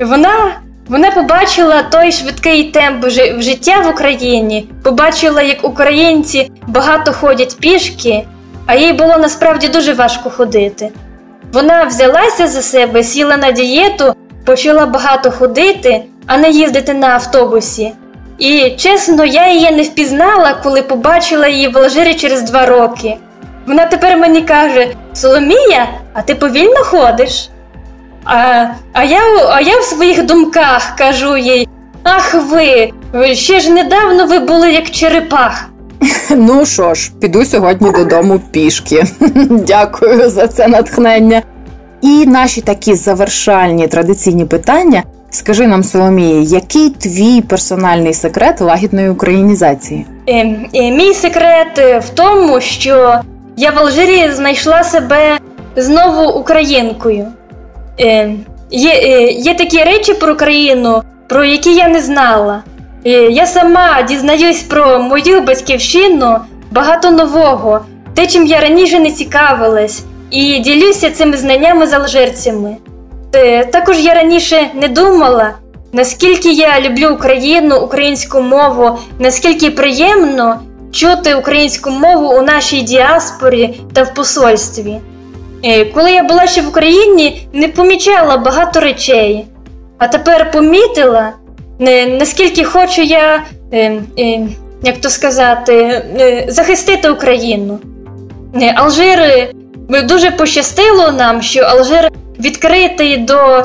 D: Вона вона побачила той швидкий темп життя в Україні, побачила, як українці багато ходять пішки, а їй було насправді дуже важко ходити. Вона взялася за себе, сіла на дієту, почала багато ходити, а не їздити на автобусі. І чесно, я її не впізнала, коли побачила її в Алжирі через два роки. Вона тепер мені каже: Соломія, а ти повільно ходиш? А а, я а я в своїх думках кажу їй: Ах ви, ще ж недавно ви були як черепах.
C: Ну що ж, піду сьогодні додому пішки. Дякую за це натхнення. І наші такі завершальні традиційні питання. Скажи нам, Соломія, який твій персональний секрет лагідної українізації?
D: Е, е, мій секрет в тому, що я в Алжирі знайшла себе знову українкою. Е, є, е, є такі речі про Україну, про які я не знала. Е, я сама дізнаюсь про мою батьківщину багато нового, те, чим я раніше не цікавилась, і ділюся цими знаннями з алжирцями. Е, також я раніше не думала, наскільки я люблю Україну, українську мову, наскільки приємно чути українську мову у нашій діаспорі та в посольстві. Е, коли я була ще в Україні, не помічала багато речей, а тепер помітила, наскільки хочу я, е, е, як то сказати, захистити Україну. Алжир дуже пощастило нам, що Алжир відкритий до,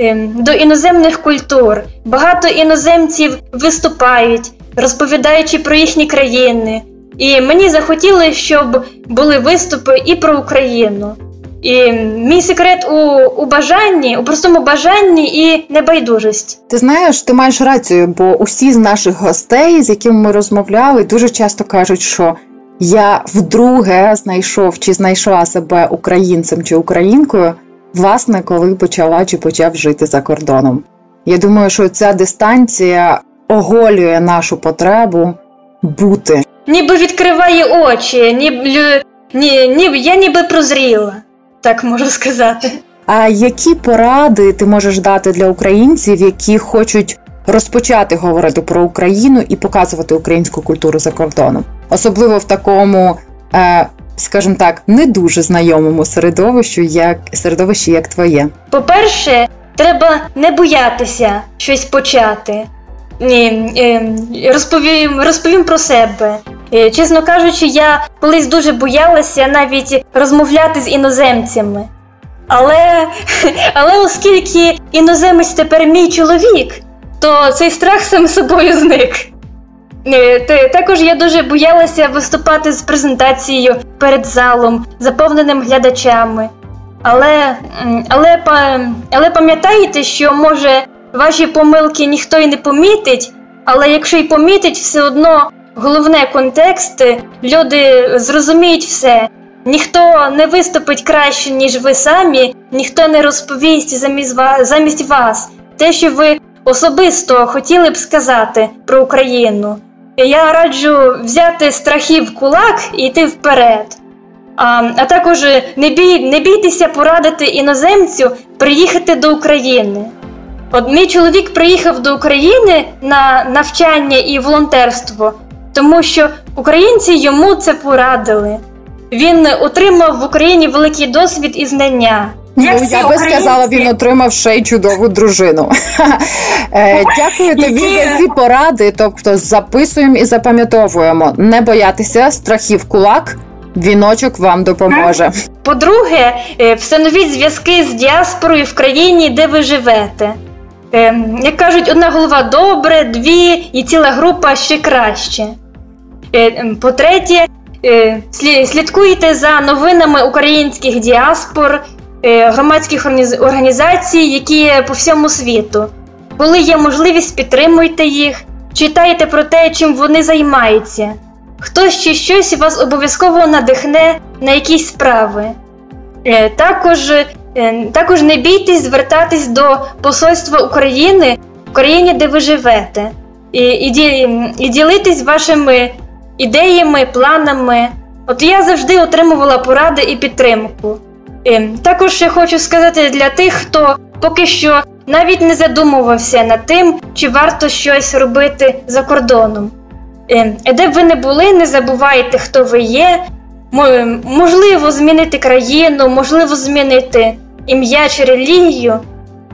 D: е, до іноземних культур. Багато іноземців виступають, розповідаючи про їхні країни. І мені захотілося, щоб були виступи і про Україну. І мій секрет у, у бажанні, у простому бажанні і небайдужості.
C: Ти знаєш, ти маєш рацію, бо усі з наших гостей, з якими ми розмовляли, дуже часто кажуть, що я вдруге знайшов чи знайшла себе українцем чи українкою, власне, коли почала чи почав жити за кордоном. Я думаю, що ця дистанція оголює нашу потребу бути.
D: Ніби відкриває очі, ніби, ні, ні, я ніби прозріла, так можу сказати.
C: А які поради ти можеш дати для українців, які хочуть розпочати говорити про Україну і показувати українську культуру за кордоном, особливо в такому, е, скажімо так, не дуже знайомому середовищу, як середовищі, як твоє?
D: По-перше, треба не боятися щось почати. Е, розповім, розповім про себе. Е, Чесно кажучи, я колись дуже боялася навіть розмовляти з іноземцями. Але, але оскільки іноземець тепер мій чоловік, то цей страх сам собою зник. Е, Також я дуже боялася виступати з презентацією перед залом, заповненим глядачами. Але, але, але пам'ятайте, що може ваші помилки ніхто й не помітить, але якщо й помітить, все одно головне контекст, люди зрозуміють все. Ніхто не виступить краще, ніж ви самі, ніхто не розповість замість вас, те, що ви особисто хотіли б сказати про Україну. Я раджу взяти страхів кулак і йти вперед. А, а також не, бій, не бійтеся порадити іноземцю приїхати до України. От мій чоловік приїхав до України на навчання і волонтерство, тому що українці йому це порадили. Він отримав в Україні великий досвід і знання.
E: Як
C: ну, я би сказала, він отримав ще й чудову дружину. Е, Дякую тобі за ці поради. Тобто записуємо і запам'ятовуємо. Не боятися страхів кулак. Віночок вам допоможе.
D: По-друге, е, встановіть зв'язки з діаспорою в країні, де ви живете. Е, Як кажуть, одна голова добре, дві і ціла група ще краще. Е, По-третє, е, слідкуйте за новинами українських діаспор, громадських організацій, які є по всьому світу. Коли є можливість, підтримуйте їх, читайте про те, чим вони займаються. Хтось чи щось вас обов'язково надихне на якісь справи. Також, також не бійтесь звертатись до Посольства України в країні, де ви живете, і, і, і ділитись вашими ідеями, планами. От я завжди отримувала поради і підтримку. Е, Також я хочу сказати для тих, хто поки що навіть не задумувався над тим, чи варто щось робити за кордоном. Е, Де б ви не були, не забувайте, хто ви є. Можливо, змінити країну, можливо, змінити ім'я чи релігію,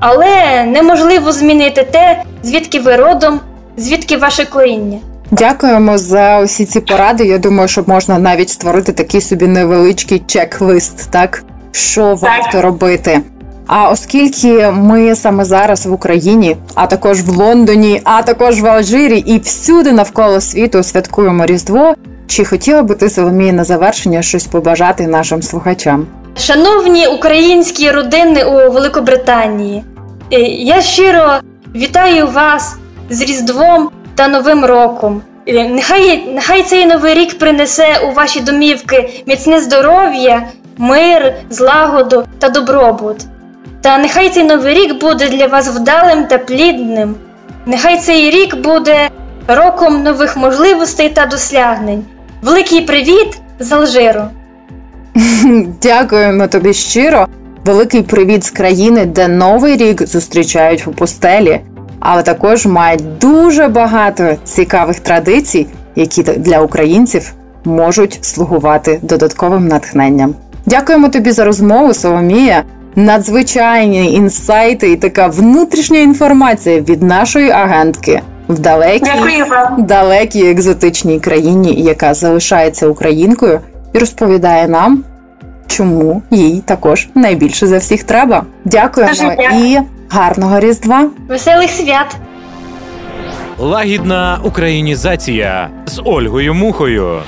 D: але неможливо змінити те, звідки ви родом, звідки ваше коріння.
C: Дякуємо за усі ці поради. Я думаю, що можна навіть створити такий собі невеличкий чек-лист, так що варто робити. А оскільки ми саме зараз в Україні, а також в Лондоні, а також в Алжирі і всюди навколо світу святкуємо Різдво. Чи хотіла би ти Соломія на завершення щось побажати нашим слухачам?
D: Шановні українські родини у Великобританії, е, я щиро вітаю вас з Різдвом та Новим роком. Е, Нехай, нехай цей новий рік принесе у ваші домівки міцне здоров'я, мир, злагоду та добробут. Та нехай цей новий рік буде для вас вдалим та плідним. Нехай цей рік буде роком нових можливостей та досягнень. Великий привіт з Алжиру!
C: Дякуємо тобі щиро. Великий привіт з країни, де новий рік зустрічають у пустелі, але також мають дуже багато цікавих традицій, які для українців можуть слугувати додатковим натхненням. Дякуємо тобі за розмову, Соломія. Надзвичайні інсайти і така внутрішня інформація від нашої агентки в далекій далекій екзотичній країні, яка залишається українкою, і розповідає нам, чому їй також найбільше за всіх треба. Дякуємо і гарного різдва!
D: Веселих свят!
A: Лагідна українізація з Ольгою Мухою.